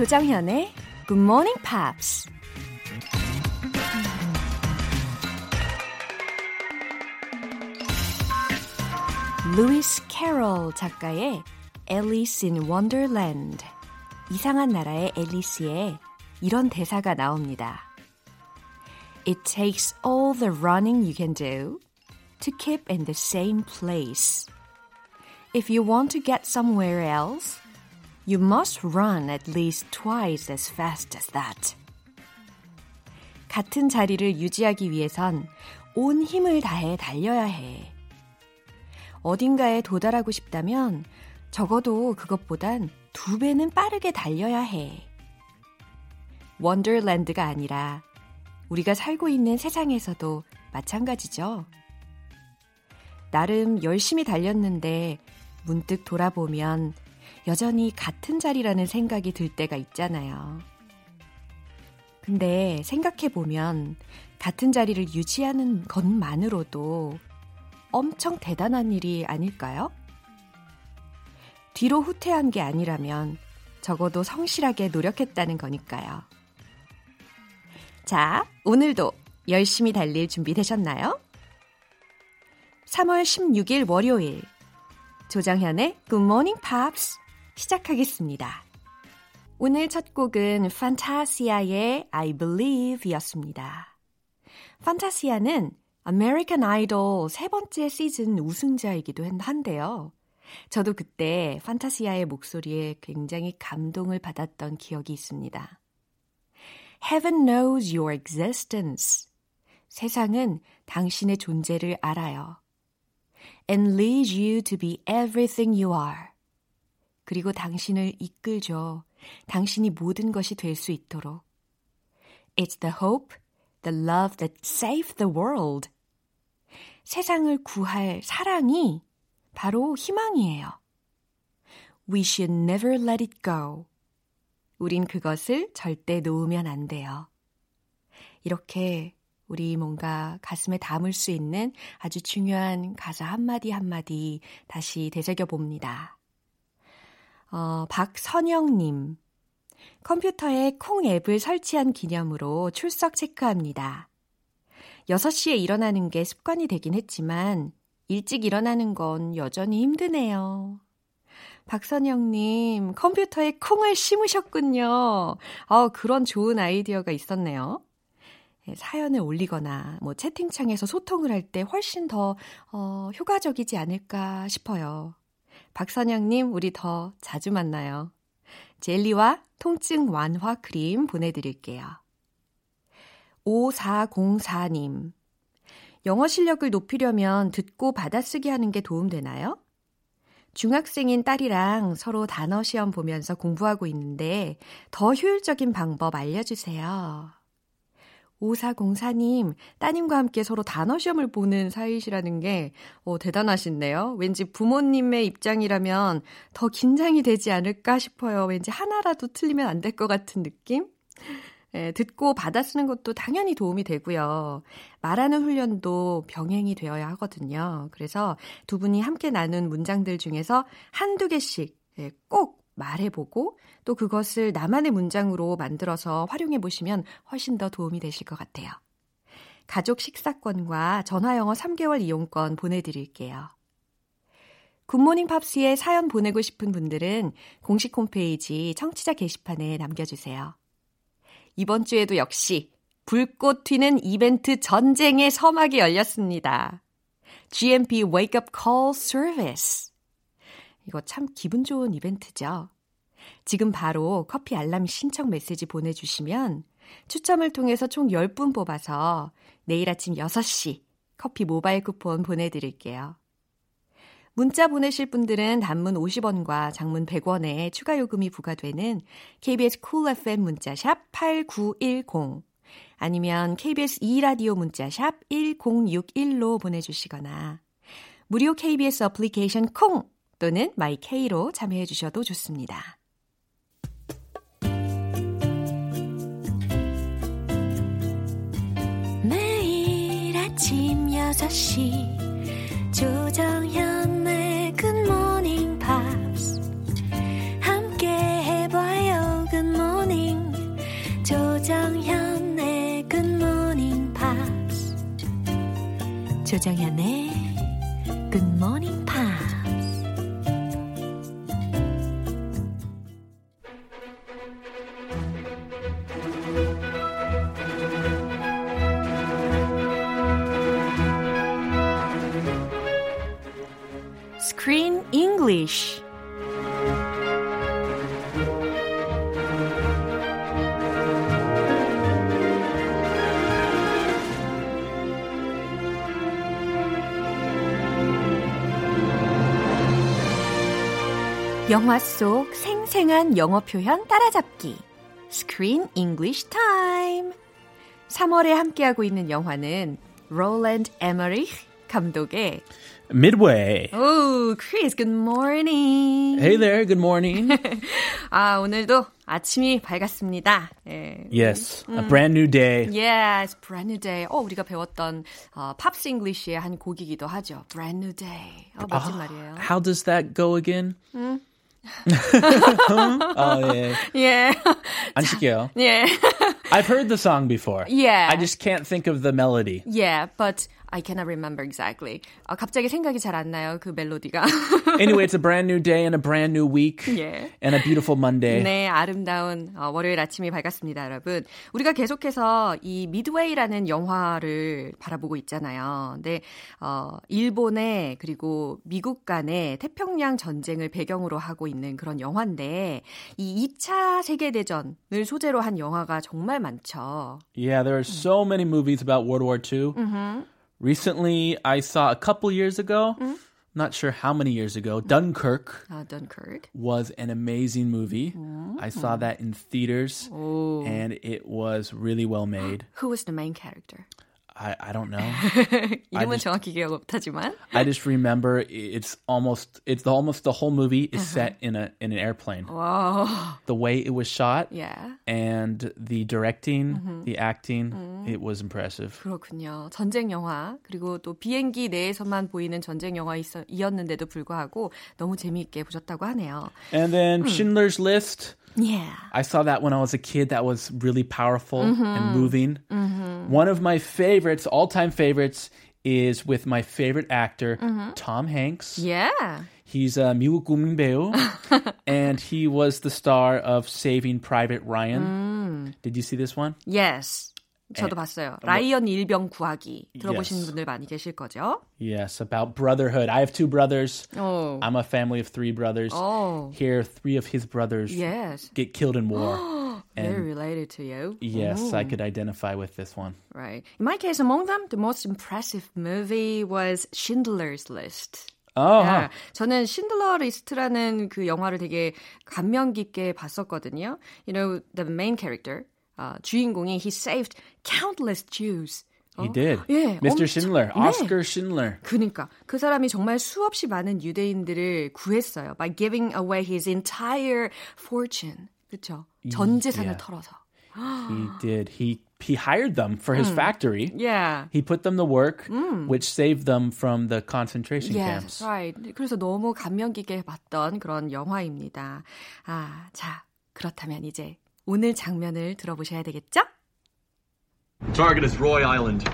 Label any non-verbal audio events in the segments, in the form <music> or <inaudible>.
조정현의 Good Morning Pops. 루이스 캐롤 작가의 Alice in Wonderland 이상한 나라의 앨리스에 이런 대사가 나옵니다. It takes all the running you can do to keep in the same place. If you want to get somewhere else, you must run at least twice as fast as that. 같은 자리를 유지하기 위해선 온 힘을 다해 달려야 해. 어딘가에 도달하고 싶다면 적어도 그것보단 두 배는 빠르게 달려야 해. 원더랜드가 아니라 우리가 살고 있는 세상에서도 마찬가지죠. 나름 열심히 달렸는데 문득 돌아보면 여전히 같은 자리라는 생각이 들 때가 있잖아요. 근데 생각해보면 같은 자리를 유지하는 것만으로도 엄청 대단한 일이 아닐까요? 뒤로 후퇴한 게 아니라면 적어도 성실하게 노력했다는 거니까요. 자, 오늘도 열심히 달릴 준비 되셨나요? 3월 16일 월요일 조정현의 Good Morning Pops 시작하겠습니다. 오늘 첫 곡은 판타시아의 I Believe 였습니다. 판타시아는 American 세 번째 시즌 우승자이기도 한데요. 저도 그때 판타시아의 목소리에 굉장히 감동을 받았던 기억이 있습니다. Heaven knows your existence. 세상은 당신의 존재를 알아요. And leads you to be everything you are. 그리고 당신을 이끌죠. 당신이 모든 것이 될 수 있도록. It's the hope, the love that saved the world. 세상을 구할 사랑이 바로 희망이에요. We should never let it go. 우린 그것을 절대 놓으면 안 돼요. 이렇게 우리 뭔가 가슴에 담을 수 있는 아주 중요한 가사 한마디 한마디 다시 되새겨 봅니다. 어, 박선영님. 컴퓨터에 콩 앱을 설치한 기념으로 출석 체크합니다. 6시에 일어나는 게 습관이 되긴 했지만 일찍 일어나는 건 여전히 힘드네요. 박선영님, 컴퓨터에 콩을 심으셨군요. 어, 그런 좋은 아이디어가 있었네요. 예, 사연을 올리거나 뭐 채팅창에서 소통을 할 때 훨씬 더 어, 효과적이지 않을까 싶어요. 박선영님, 우리 더 자주 만나요. 젤리와 통증 완화 크림 보내드릴게요. 5404님. 영어 실력을 높이려면 듣고 받아쓰기 하는 게 도움되나요? 중학생인 딸이랑 서로 단어 시험 보면서 공부하고 있는데 더 효율적인 방법 알려주세요. 5404님, 따님과 함께 서로 단어 시험을 보는 사이시라는 게, 어, 대단하신데요? 왠지 부모님의 입장이라면 더 긴장이 되지 않을까 싶어요. 왠지 하나라도 틀리면 안 될 것 같은 느낌? 예, 듣고 받아 쓰는 것도 당연히 도움이 되고요. 말하는 훈련도 병행이 되어야 하거든요. 그래서 두 분이 함께 나눈 문장들 중에서 한두 개씩 예, 꼭 말해보고 또 그것을 나만의 문장으로 만들어서 활용해 보시면 훨씬 더 도움이 되실 것 같아요. 가족 식사권과 전화영어 3개월 이용권 보내드릴게요. 굿모닝 팝스에 사연 보내고 싶은 분들은 공식 홈페이지 청취자 게시판에 남겨주세요. 이번 주에도 역시 불꽃 튀는 이벤트 전쟁의 서막이 열렸습니다. GMP Wake Up Call Service. 이거 참 기분 좋은 이벤트죠. 지금 바로 커피 알람 신청 메시지 보내주시면 추첨을 통해서 총 10분 뽑아서 내일 아침 6시 커피 모바일 쿠폰 보내드릴게요. 문자 보내실 분들은 단문 50원과 장문 100원에 추가 요금이 부과되는 KBS Cool FM 문자샵 8910 아니면 KBS 2라디오 문자샵 1061로 보내주시거나 무료 KBS 어플리케이션 콩 또는 마이케이로 참여해 주셔도 좋습니다. 매일 아침 6시 조정현의 굿모닝 팝스 함께 해봐요 굿모닝 조정현의 Morning Pops. 조정현의 영화 속 생생한 영어 표현 따라잡기. Screen English Time. 3월에 함께하고 있는 영화는 롤랜드 에머리히 감독의 Midway. Oh, Chris, good morning. Hey there, good morning. 아, 오늘도 아침이 밝았습니다. 예. yes, a brand new day. Yes, brand new day. 어, 우리가 배웠던 어, Pops English의 한 곡이기도 하죠. Brand new day. 어, 멋진 말이에요. How does that go again? <laughs> oh, yeah. <laughs> 예. 안 칠게요. 예. I've heard the song before. Yeah. I just can't think of the melody. Yeah, but I cannot remember exactly. 아, 갑자기 생각이 잘 안 나요, 그 멜로디가. Anyway, it's a brand new day and a brand new week 예. and a beautiful Monday. 네, 아름다운 어, 월요일 아침이 밝았습니다, 여러분. 우리가 계속해서 이 미드웨이라는 영화를 바라보고 있잖아요. 근데 어, 일본의 그리고 미국 간의 태평양 전쟁을 배경으로 하고 있는 그런 영화인데 이 2차 세계 대전을 소재로 한 영화가 정말 많죠. Yeah, there are so many movies about World War II. Recently, I saw a couple years ago, mm-hmm. not sure how many years ago, Dunkirk 아, Dunkirk. was an amazing movie. I saw oh. that in theaters oh. and it was really well made. <gasps> Who was the main character? I, I don't know. <laughs> 이름은 정확히 기억 못하지만. I just remember it's almost it's the, almost the whole movie is set in a in an airplane. 와, The way it was shot yeah. and the directing, the acting, it was impressive. 그렇군요. 전쟁 영화 그리고 또 비행기 내에서만 보이는 전쟁 영화이었는데도 불구하고 너무 재미있게 보셨다고 하네요. And then Schindler's List. Yeah. I saw that when I was a kid. That was really powerful and moving. One of my favorites, all time favorites, is with my favorite actor, Tom Hanks. Yeah. He's a 미국 국민 <laughs> 배우, and he was the star of Saving Private Ryan. Did you see this one? Yes. 저도 봤어요. 라이언 일병 구하기 들어보신 Yes. 분들 많이 계실 거죠? Yes, about brotherhood. I have two brothers. 오. I'm a family of three brothers. Oh. Here, three of his brothers Yes. get killed in war. <gasps> Very and related to you. yes, I could identify with this one. Right. In my case, among them, the most impressive movie was Schindler's List. Oh, 네, 저는 신들러 리스트라는 그 영화를 되게 감명 깊게 봤었거든요. You know, the main character, 아, 주인공이 he saved countless Jews. he 어? did. 예, Mr. 엄청- Schindler, 네. Oscar Schindler. 그니까 그 사람이 정말 수없이 많은 유대인들을 구했어요. By giving away his entire fortune. 그렇죠? 전 재산을 yeah. 털어서. He did. He he hired them for his factory. Yeah. He put them to work, which saved them from the concentration Yes, camps. right. 그래서 너무 감명 깊게 봤던 그런 영화입니다. 아, 자, 그렇다면 이제 오늘 장면을 들어보셔야 되겠죠? Target is Roy Island.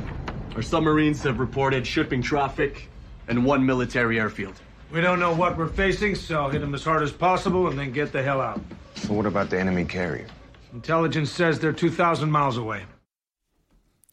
Our submarines have reported shipping traffic and one military airfield. We don't know what we're facing, so hit them as hard as possible and then get the hell out. So what about the enemy carrier? Intelligence says they're 2,000 miles away.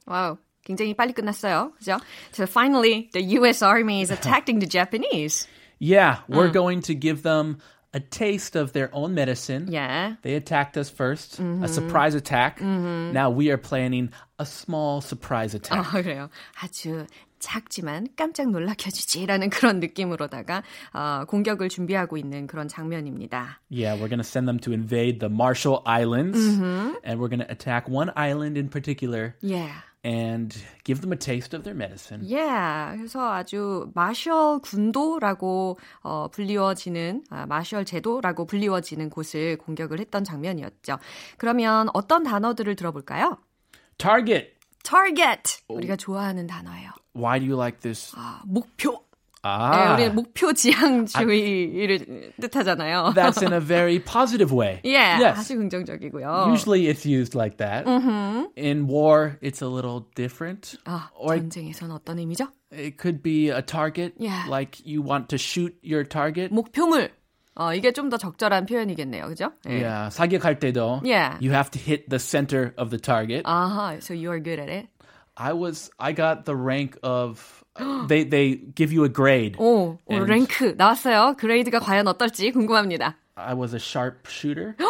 와우. 굉장히 빨리 끝났어요. 그죠? So finally, the US Army is <laughs> attacking the Japanese. Yeah, we're going to give them a taste of their own medicine. Yeah. They attacked us 1st a surprise attack. Now we are planning a small surprise attack. 아, 그래요. 아주 작지만 깜짝 놀라켜주지라는 그런 <laughs> 느낌으로다가 어, 공격을 준비하고 있는 그런 장면입니다. Yeah, we're going to send them to invade the Marshall Islands, and we're going to attack one island in particular Yeah. And give them a taste of their medicine. Yeah. 그래서 아주 마셜 군도라고 어, 불리워지는 아, 마셜 제도라고 불리워지는 곳을 공격을 했던 장면이었죠. 그러면 어떤 단어들을 들어볼까요? Target. Target. 우리가 좋아하는 단어예요. Why do you like this? 아, 목표. Ah. 네, 우리는 목표 지향주의를 뜻하잖아요. That's in a <laughs> very positive way. 예, Yes. 아주 긍정적이고요. Usually it's used like that. In war, it's a little different. 아, or 전쟁에서는 어떤 의미죠? it could be a target, Yeah. like you want to shoot your target. 목표물. 어, 이게 좀 더 적절한 표현이겠네요. 그죠? 예. Yeah, 사격할 때도 Yeah. you have to hit the center of the target. 아하, so you are good at it. I was I got the rank of <gasps> they they give you a grade. 오, 오 And- 랭크 나왔어요. 그레이드가 과연 어떨지 궁금합니다. I was a sharp shooter. <gasps>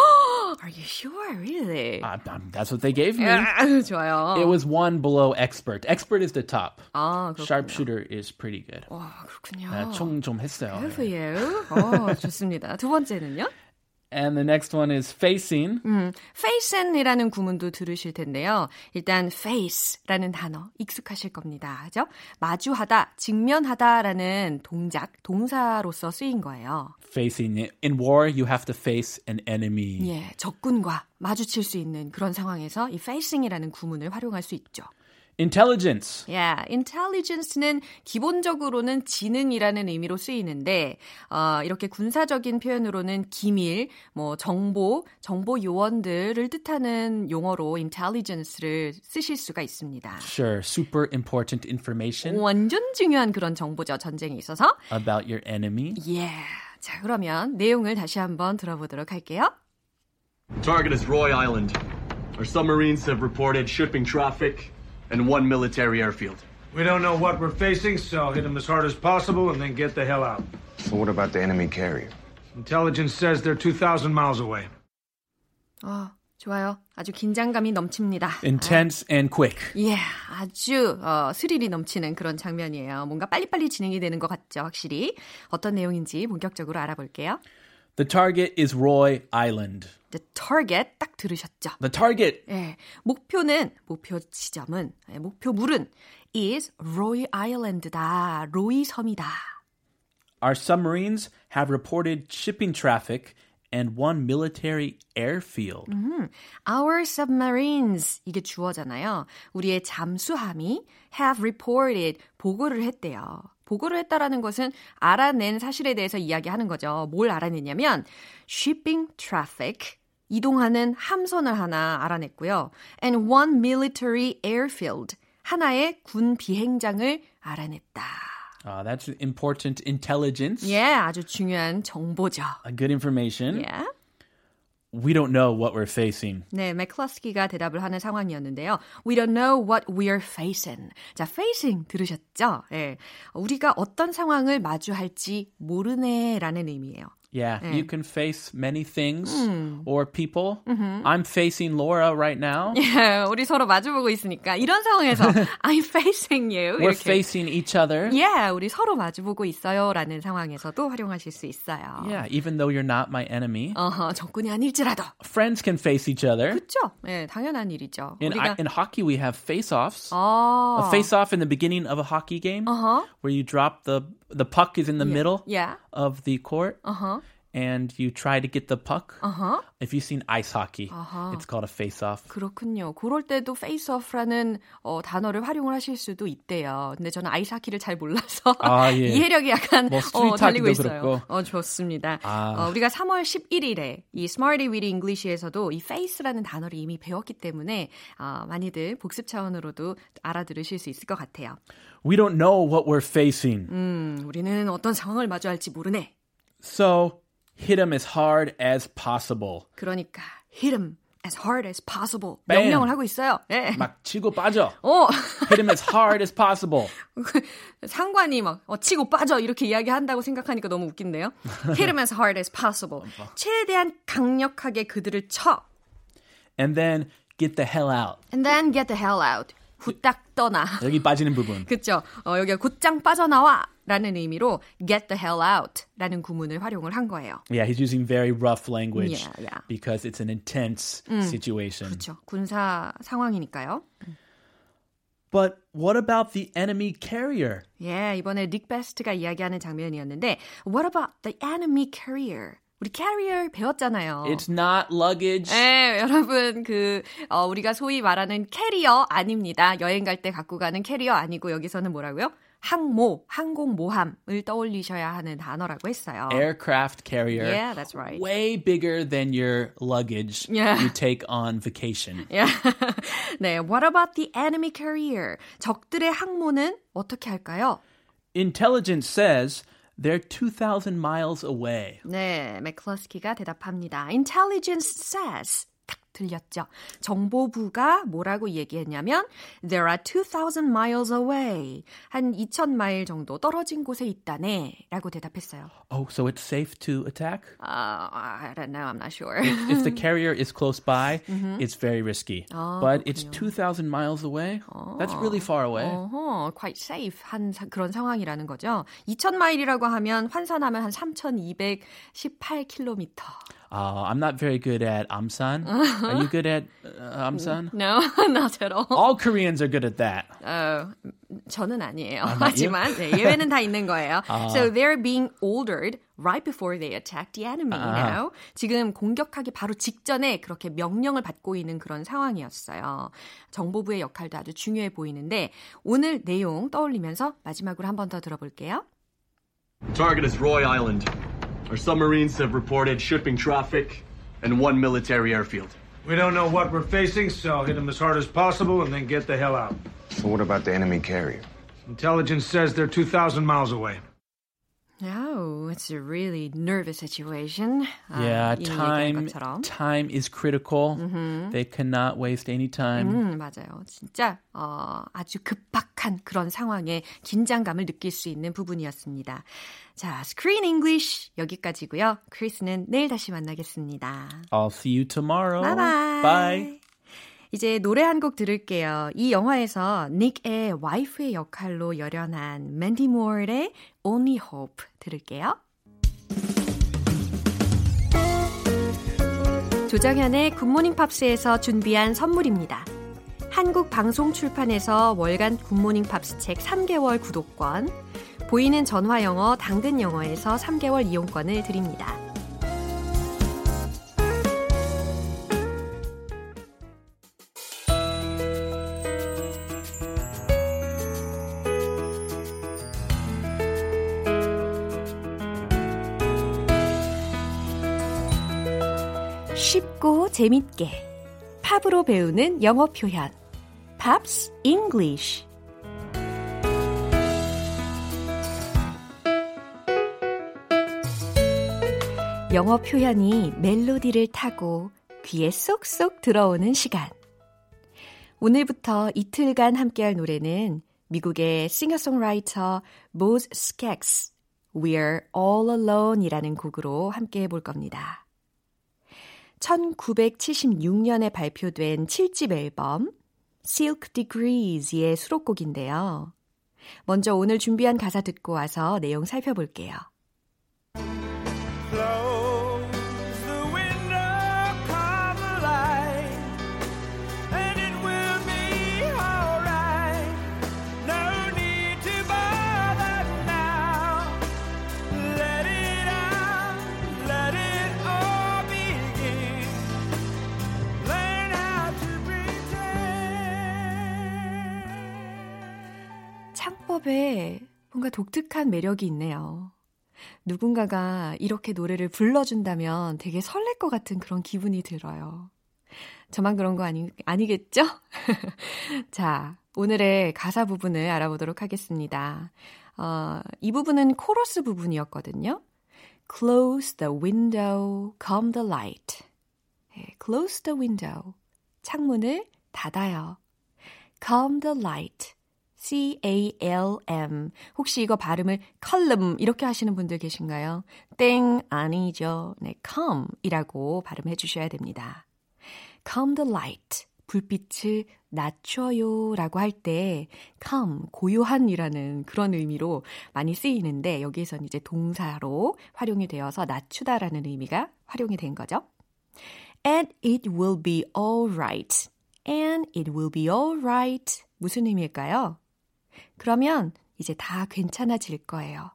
Are you sure? Really? I, I, that's what they gave me. <laughs> 아, 좋아요. It was one below expert. Expert is the top. 아, 그렇군요. Sharpshooter is pretty good. 와, 그렇군요. 총좀 했어요. Good for you. <laughs> 어, 좋습니다. 두 번째는요? And the next one is facing. 음, faceand이라는 구문도 들으실 텐데요. 일단 face라는 단어 익숙하실 겁니다. 그죠? 마주하다, 직면하다라는 동작, 동사로서 쓰인 거예요. Facing. In war, you have to face an enemy. 예, 적군과 마주칠 수 있는 그런 상황에서 이 facing이라는 구문을 활용할 수 있죠. Intelligence. 예, intelligence는 기본적으로는 지능이라는 의미로 쓰이는데 어, 이렇게 군사적인 표현으로는 기밀, 뭐 정보, 정보 요원들을 뜻하는 용어로 intelligence를 쓰실 수가 있습니다. Sure, super important information 완전 중요한 그런 정보죠 전쟁에 있어서. about your enemy. 예. 자, 그러면 내용을 다시 한번 들어보도록 할게요. Target is Roy Island. Our submarines have reported shipping traffic and one military airfield. We don't know what we're facing, so hit them as hard as possible and then get the hell out. But what about the enemy carrier? Intelligence says they're 2,000 miles away. 어, 좋아요. 아주 긴장감이 넘칩니다. Intense and quick. 예, 아주 어, 스릴이 넘치는 그런 장면이에요. 뭔가 빨리빨리 진행이 되는 것 같죠, 확실히. 어떤 내용인지 본격적으로 알아볼게요. The target is Roy Island. The target 딱 들으셨죠? The target 예, 목표는 목표 지점은 예, 목표물은 is Roy Island다. 로이 섬이다. Our submarines have reported shipping traffic and one military airfield. Our submarines 이게 주어잖아요. 우리의 잠수함이 have reported 보고를 했대요. 보고를 했다라는 것은 알아낸 사실에 대해서 이야기하는 거죠. 뭘 알아냈냐면 shipping traffic 이동하는 함선을 하나 알아냈고요. and one military airfield 하나의 군 비행장을 알아냈다. Uh, that's important intelligence. 예, 아주 중요한 정보죠. A good information. 예. We don't know what we're facing. 네, 맥클러스키가 대답을 하는 상황이었는데요. We don't know what we're facing. 자, facing 들으셨죠? 예. 우리가 어떤 상황을 마주할지 모르네라는 의미예요. Yeah, you can face many things or people. I'm facing Laura right now. 예, <laughs> 우리 서로 마주보고 있으니까 이런 상황에서 <laughs> I'm facing you. We're 이렇게. facing each other. 예, 우리 서로 마주보고 있어요라는 상황에서도 활용하실 수 있어요. Yeah, even though you're not my enemy. 어허, 적군이 아닐지라도. Friends can face each other. 그렇죠? 예, 당연한 일이죠. In, 우리가 in hockey, we have face-offs. 아, A face-off in the beginning of a hockey game uh-huh. where you drop the the puck is in the middle Yeah. of the court Uh-huh. And you try to get the puck. Uh-huh. If you've seen ice hockey, it's called a face-off. 그렇군요. 그럴 때도 face off라는 어, 단어를 활용을 하실 수도 있대요. 근데 저는 아이스 하키를 잘 몰라서 아, <laughs> 예. 이해력이 약간 뭐 어, 달리고 있어요. 그렇고. 어, 좋습니다. 아. 어, 우리가 3월 11일에 이 Smarty Weedy English에서도 이 face라는 단어를 이미 배웠기 때문에 어, 많이들 복습 차원으로도 알아들으실 수 있을 것 같아요. We don't know what we're facing. 음, 우리는 어떤 상황을 마주할지 모르네. So hit them as hard as possible. 그러니까 hit him as hard as possible. Bam. 명령을 하고 있어요. 예. 막 치고 빠져. 어. Hit them as hard as possible. 상관이 막 어, 치고 빠져 이렇게 이야기한다고 생각하니까 너무 웃긴데요. Hit them as hard as possible. 최대한 강력하게 그들을 쳐. And then get the hell out. And then get the hell out. 후딱 떠나. 여기 빠지는 부분. 그쵸? 어, 여기가 곧장 빠져나와 라는 의미로 get the hell out 라는 구문을 활용을 한 거예요. Yeah, he's using very rough language Yeah, yeah. because it's an intense situation. 그렇죠. 군사 상황이니까요. But what about the enemy carrier? 예, 이번에 닉 베스트가 이야기하는 장면이었는데 What about the enemy carrier? 우리 carrier 배웠잖아요. It's not luggage. 네, 여러분 그 어, 우리가 소위 말하는 캐리어 아닙니다. 여행 갈 때 갖고 가는 캐리어 아니고 여기서는 뭐라고요? 항모, 항공모함을 떠올리셔야 하는 단어라고 했어요. Aircraft carrier. Yeah, that's right. Way bigger than your luggage Yeah. you take on vacation. Yeah. 네, what about the enemy carrier? 적들의 항모는 어떻게 할까요? Intelligence says they're 2,000 miles away. 네, 맥클러스키가 대답합니다. Intelligence says 딱 들렸죠. 정보부가 뭐라고 얘기했냐면 There are 2,000 miles away. 한 2,000마일 정도 떨어진 곳에 있다네 라고 대답했어요. Oh, so it's safe to attack? Uh, I don't know, I'm not sure. if the carrier is close by, Mm-hmm. it's very risky. Ah, but it's 2,000 miles away? That's really far away. 어허, quite safe 한 사- 그런 상황이라는 거죠. 2,000마일이라고 하면 환산하면 한 3,218km. Uh, I'm not very good at amsan. Are you good at uh, amsan? No, not at all. All Koreans are good at that. 어, 저는 아니에요. you? 하지만 네, 예외는 다 있는 거예요. So they're being ordered right before they attack the enemy now. 지금 공격하기 바로 직전에 그렇게 명령을 받고 있는 그런 상황이었어요. 정보부의 역할도 아주 중요해 보이는데 오늘 내용 떠올리면서 마지막으로 한 번 더 들어볼게요. Target is Roy Island. Our submarines have reported shipping traffic and one military airfield. We don't know what we're facing, so hit them as hard as possible and then get the hell out. So what about the enemy carrier? Intelligence says they're 2,000 miles away. Oh, it's a really nervous situation. 아, yeah, 얘기한 time time is critical. They cannot waste any time. 음, 맞아요. 진짜 어, 아주 급박한 그런 상황에 긴장감을 느낄 수 있는 부분이었습니다. 자, Screen English 여기까지고요. 크리스는 내일 다시 만나겠습니다. I'll see you tomorrow. Bye bye. 이제 노래 한 곡 들을게요. 이 영화에서 닉의 와이프의 역할로 열연한 맨디 모어의 Only Hope 들을게요. 조정현의 굿모닝 팝스에서 준비한 선물입니다. 한국 방송 출판에서 월간 굿모닝 팝스 책 3개월 구독권, 보이는 전화 영어 당근 영어에서 3개월 이용권을 드립니다. 재밌게 팝으로 배우는 영어 표현 Pops English 영어 표현이 멜로디를 타고 귀에 쏙쏙 들어오는 시간 오늘부터 이틀간 함께할 노래는 미국의 싱어송라이터 보즈 스캑스 We're All Alone이라는 곡으로 함께해 볼 겁니다. 1976년에 발표된 7집 앨범 Silk Degrees의 수록곡인데요. 먼저 오늘 준비한 가사 듣고 와서 내용 살펴볼게요. Close 창법에 뭔가 독특한 매력이 있네요. 누군가가 이렇게 노래를 불러준다면 되게 설렐 것 같은 그런 기분이 들어요. 저만 그런 거 아니, 아니겠죠? <laughs> 자, 오늘의 가사 부분을 알아보도록 하겠습니다. 어, 이 부분은 코러스 부분이었거든요. Close the window, come the light. 네, close the window. 창문을 닫아요. Come the light. C-A-L-M. 혹시 이거 발음을 column 이렇게 하시는 분들 계신가요? 땡, 아니죠. 네, come 이라고 발음해 주셔야 됩니다. Come the light. 불빛을 낮춰요 라고 할 때 come, 고요한이라는 그런 의미로 많이 쓰이는데 여기에서는 이제 동사로 활용이 되어서 낮추다라는 의미가 활용이 된 거죠. And it will be alright. And it will be alright. 무슨 의미일까요? 그러면 이제 다 괜찮아질 거예요.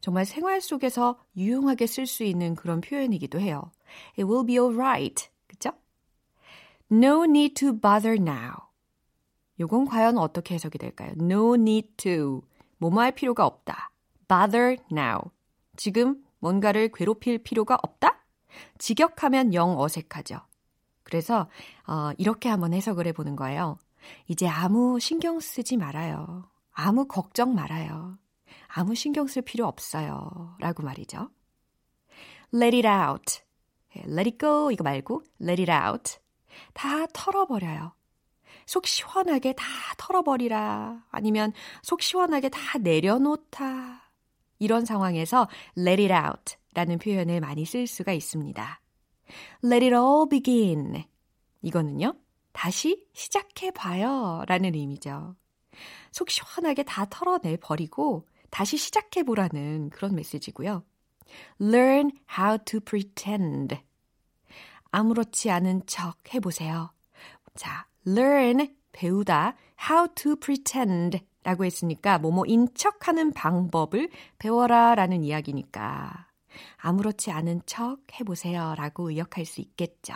정말 생활 속에서 유용하게 쓸 수 있는 그런 표현이기도 해요. It will be alright. 그쵸? No need to bother now. 요건 과연 어떻게 해석이 될까요? No need to 뭐뭐 할 필요가 없다. bother now. 지금 뭔가를 괴롭힐 필요가 없다? 직역하면 영 어색하죠. 그래서 어, 이렇게 한번 해석을 해보는 거예요. 이제 아무 신경 쓰지 말아요. 아무 걱정 말아요. 아무 신경 쓸 필요 없어요. 라고 말이죠. Let it out. Let it go 이거 말고 let it out. 다 털어버려요. 속 시원하게 다 털어버리라. 아니면 속 시원하게 다 내려놓다. 이런 상황에서 let it out 라는 표현을 많이 쓸 수가 있습니다. Let it all begin. 이거는요, 다시 시작해봐요 라는 의미죠. 속 시원하게 다 털어내버리고 다시 시작해보라는 그런 메시지고요. Learn how to pretend. 아무렇지 않은 척 해보세요. 자, learn, 배우다, how to pretend 라고 했으니까 뭐뭐인 척 하는 방법을 배워라 라는 이야기니까 아무렇지 않은 척 해보세요 라고 의역할 수 있겠죠.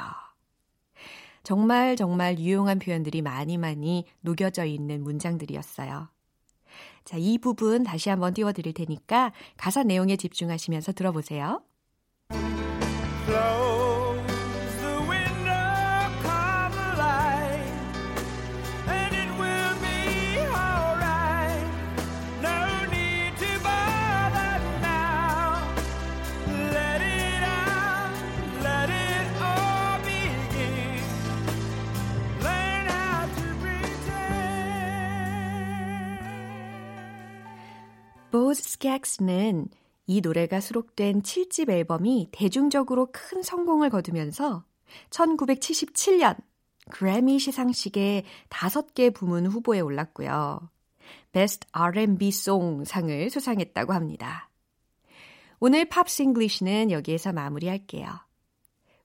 정말 정말 유용한 표현들이 많이 많이 녹여져 있는 문장들이었어요. 자, 이 부분 다시 한번 띄워드릴 테니까 가사 내용에 집중하시면서 들어보세요. Close 보즈 스캑스는 이 노래가 수록된 7집 앨범이 대중적으로 큰 성공을 거두면서 1977년 그래미 시상식에 5개 부문 후보에 올랐고요. Best R&B Song 상을 수상했다고 합니다. 오늘 Pops English는 여기에서 마무리할게요.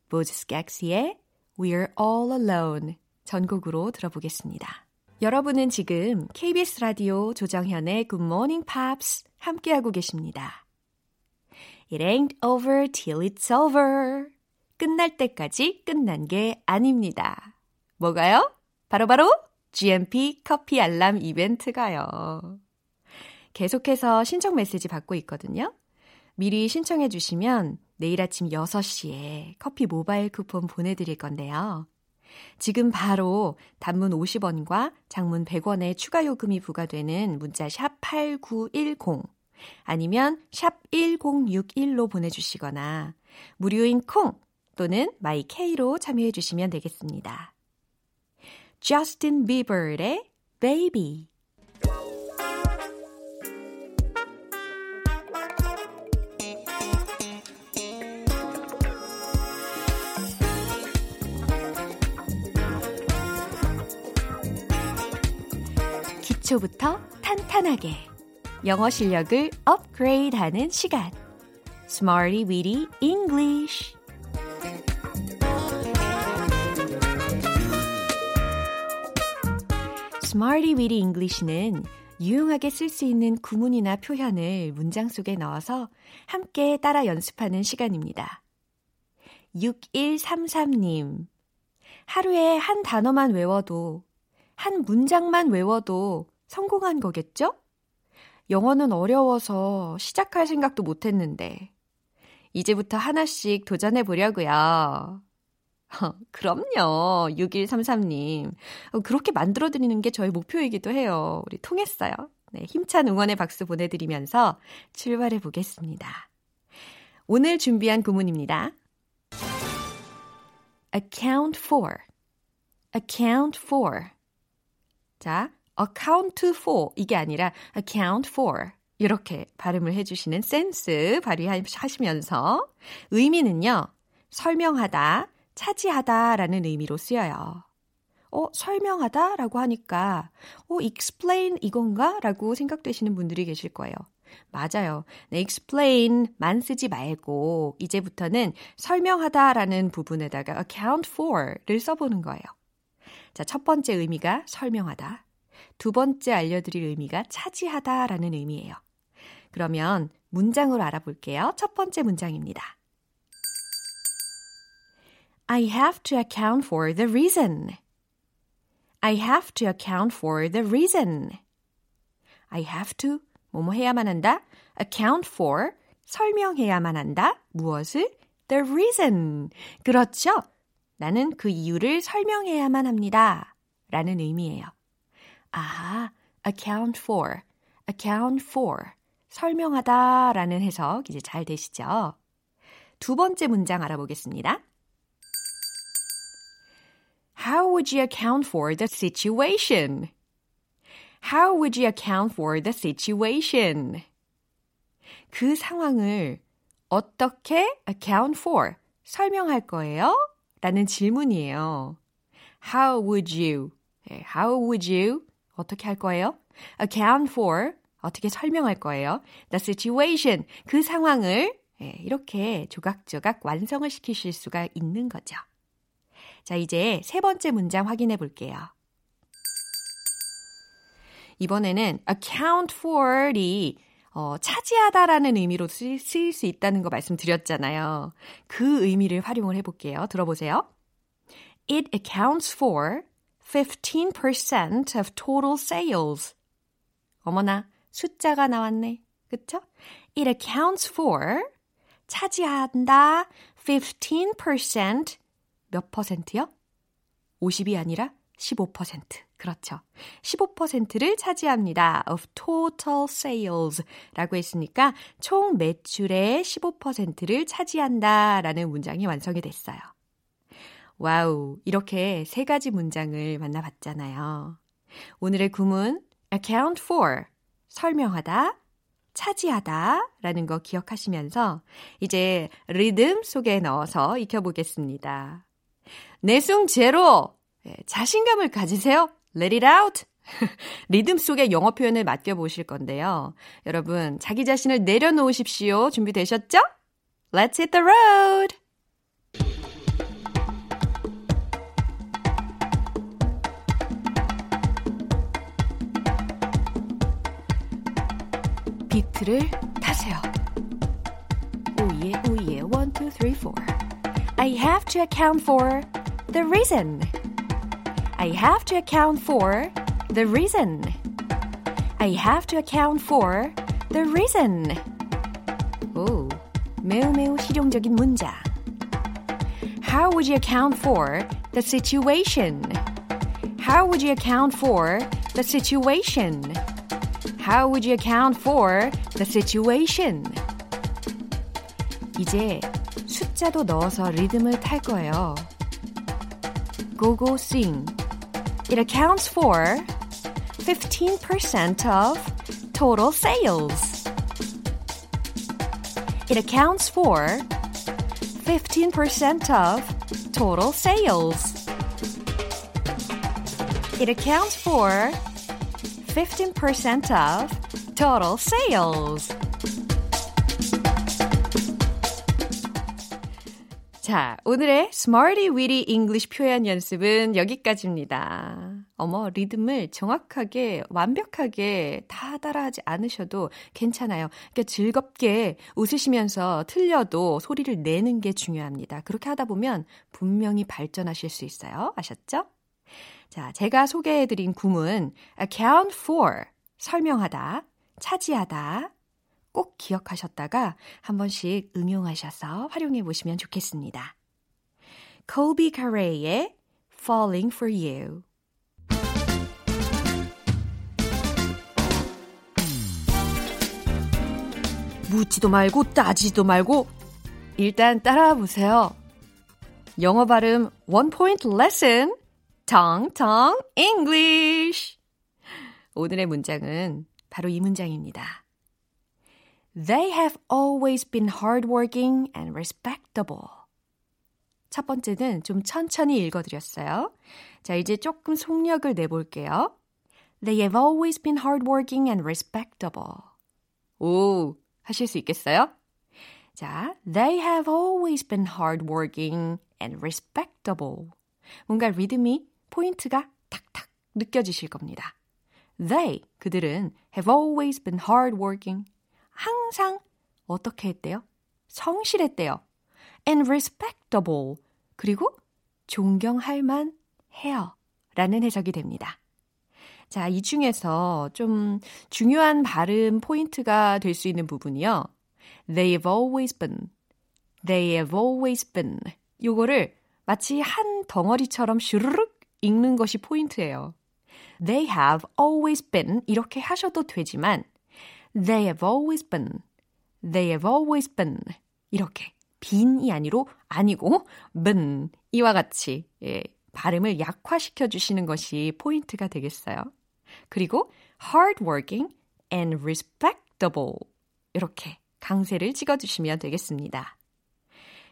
보즈 스캑스의 We're All Alone 전곡으로 들어보겠습니다. 여러분은 지금 KBS 라디오 조정현의 Good Morning Pops 함께하고 계십니다. It ain't over till it's over. 끝날 때까지 끝난 게 아닙니다. 뭐가요? 바로바로 GMP 커피 알람 이벤트가요. 계속해서 신청 메시지 받고 있거든요. 미리 신청해 주시면 내일 아침 6시에 커피 모바일 쿠폰 보내드릴 건데요. 지금 바로 단문 50원과 장문 100원의 추가 요금이 부과되는 문자 샵 8910 아니면 샵 1061로 보내주시거나 무료인 콩 또는 마이케이로 참여해 주시면 되겠습니다. 저스틴 비버의 Baby 기초부터 탄탄하게 영어 실력을 업그레이드하는 시간 Smarty Weedy English Smarty Weedy English는 유용하게 쓸 수 있는 구문이나 표현을 문장 속에 넣어서 함께 따라 연습하는 시간입니다. 6133님. 하루에 한 단어만 외워도, 한 문장만 외워도 성공한 거겠죠? 영어는 어려워서 시작할 생각도 못 했는데, 이제부터 하나씩 도전해 보려고요. 그럼요. 6133님. 그렇게 만들어드리는 게 저희 목표이기도 해요. 우리 통했어요. 네, 힘찬 응원의 박수 보내드리면서 출발해 보겠습니다. 오늘 준비한 구문입니다. account for. account for. 자, account for. 이게 아니라 account for. 이렇게 발음을 해주시는 센스 발휘하시면서 의미는요, 설명하다, 차지하다 라는 의미로 쓰여요. 어, 설명하다 라고 하니까, 어, explain 이건가? 라고 생각되시는 분들이 계실 거예요. 맞아요. 네, explain만 쓰지 말고, 이제부터는 설명하다 라는 부분에다가 account for를 써보는 거예요. 자, 첫 번째 의미가 설명하다. 두 번째 알려드릴 의미가 차지하다 라는 의미예요. 그러면 문장으로 알아볼게요. 첫 번째 문장입니다. I have to account for the reason. I have to account for the reason. I have to 뭐뭐 해야만 한다. account for 설명해야만 한다. 무엇을? the reason. 그렇죠. 나는 그 이유를 설명해야만 합니다. 라는 의미예요. 아, account for, account for. 설명하다 라는 해석 이제 잘 되시죠? 두 번째 문장 알아보겠습니다. How would you account for the situation? How would you account for the situation? 그 상황을 어떻게 account for 설명할 거예요? 라는 질문이에요. How would you? How would you? 어떻게 할 거예요? account for 어떻게 설명할 거예요? The situation 그 상황을 이렇게 조각조각 완성을 시키실 수가 있는 거죠. 자, 이제 세 번째 문장 확인해 볼게요. 이번에는 account for이 어, 차지하다라는 의미로 쓰일 수 있다는 거 말씀드렸잖아요. 그 의미를 활용을 해볼게요. 들어보세요. It accounts for 15% of total sales. 어머나, 숫자가 나왔네. 그쵸? It accounts for 차지한다 15%몇 퍼센트요? 50이 아니라 15%. 그렇죠. 15%를 차지합니다. of total sales 라고 했으니까 총 매출의 15%를 차지한다 라는 문장이 완성이 됐어요. 와우, 이렇게 세 가지 문장을 만나봤잖아요. 오늘의 구문 account for 설명하다, 차지하다 라는 거 기억하시면서 이제 리듬 속에 넣어서 익혀보겠습니다. 내숭 제로 자신감을 가지세요. Let it out. <laughs> 리듬 속의 영어 표현을 맡겨보실 건데요. 여러분, 자기 자신을 내려놓으십시오. 준비되셨죠? Let's hit the road! 비트를 타세요. 오예, 오예, one, two, three, four. I have to account for the reason. I have to account for the reason. I have to account for the reason. 오, 매우 매우 실용적인 문장. How would you account for the situation? How would you account for the situation? How would you account for the situation? 이제 숫자도 넣어서 리듬을 탈 거예요. Go go sing. It accounts for 15% of total sales. It accounts for 15% of total sales. It accounts for 15% of total sales. 자, 오늘의 Smarty Weedy English 표현 연습은 여기까지입니다. 어머, 리듬을 정확하게, 완벽하게 다 따라하지 않으셔도 괜찮아요. 그러니까 즐겁게 웃으시면서 틀려도 소리를 내는 게 중요합니다. 그렇게 하다 보면 분명히 발전하실 수 있어요. 아셨죠? 자, 제가 소개해드린 구문 account for 설명하다, 차지하다 꼭 기억하셨다가 한 번씩 응용하셔서 활용해 보시면 좋겠습니다. Colby Carey의 Falling for You 묻지도 말고 따지도 말고 일단 따라와 보세요. 영어 발음 원 포인트 레슨 텅텅 English 오늘의 문장은 바로 이 문장입니다. They have always been hardworking and respectable. 첫 번째는 좀 천천히 읽어드렸어요. 자, 이제 조금 속력을 내볼게요. They have always been hardworking and respectable. 오, 하실 수 있겠어요? 자, they have always been hardworking and respectable. 뭔가 리듬이 포인트가 탁탁 느껴지실 겁니다. They, 그들은 have always been hardworking. 항상 어떻게 했대요? 성실했대요. and respectable. 그리고 존경할 만 해요. 라는 해석이 됩니다. 자, 이 중에서 좀 중요한 발음 포인트가 될 수 있는 부분이요. They've always been. They've always been. 요거를 마치 한 덩어리처럼 슈르륵 읽는 것이 포인트예요. They have always been 이렇게 하셔도 되지만 They have always been. They have always been. 이렇게 빈이 아니로 아니고 been 이와 같이 예, 발음을 약화시켜 주시는 것이 포인트가 되겠어요. 그리고 hardworking and respectable 이렇게 강세를 찍어 주시면 되겠습니다.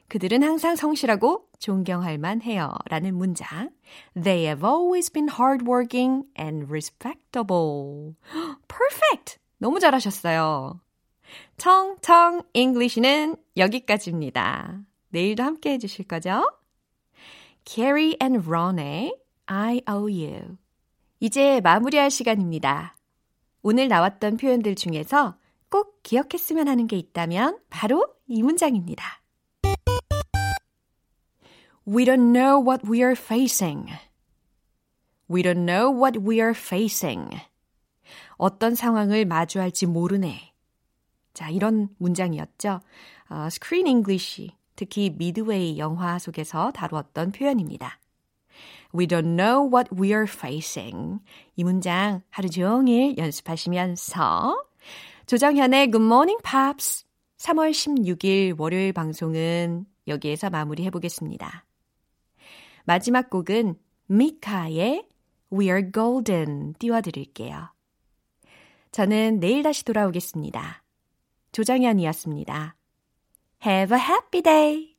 그들은 항상 성실하고 존경할 만해요. 라는 문장. They have always been hardworking and respectable. <gasps> Perfect! 너무 잘하셨어요. 청청 English는 여기까지입니다. 내일도 함께 해주실 거죠? Carrie and Ron의 I owe you. 이제 마무리할 시간입니다. 오늘 나왔던 표현들 중에서 꼭 기억했으면 하는 게 있다면 바로 이 문장입니다. We don't know what we are facing. We don't know what we are facing. 어떤 상황을 마주할지 모르네. 자, 이런 문장이었죠. 어, Screen English, 특히 미드웨이 영화 속에서 다루었던 표현입니다. We don't know what we are facing. 이 문장 하루 종일 연습하시면서 조정현의 Good Morning Pops 3월 16일 월요일 방송은 여기에서 마무리해 보겠습니다. 마지막 곡은 미카의 We Are Golden 띄워드릴게요. 저는 내일 다시 돌아오겠습니다. 조정현이었습니다. Have a happy day!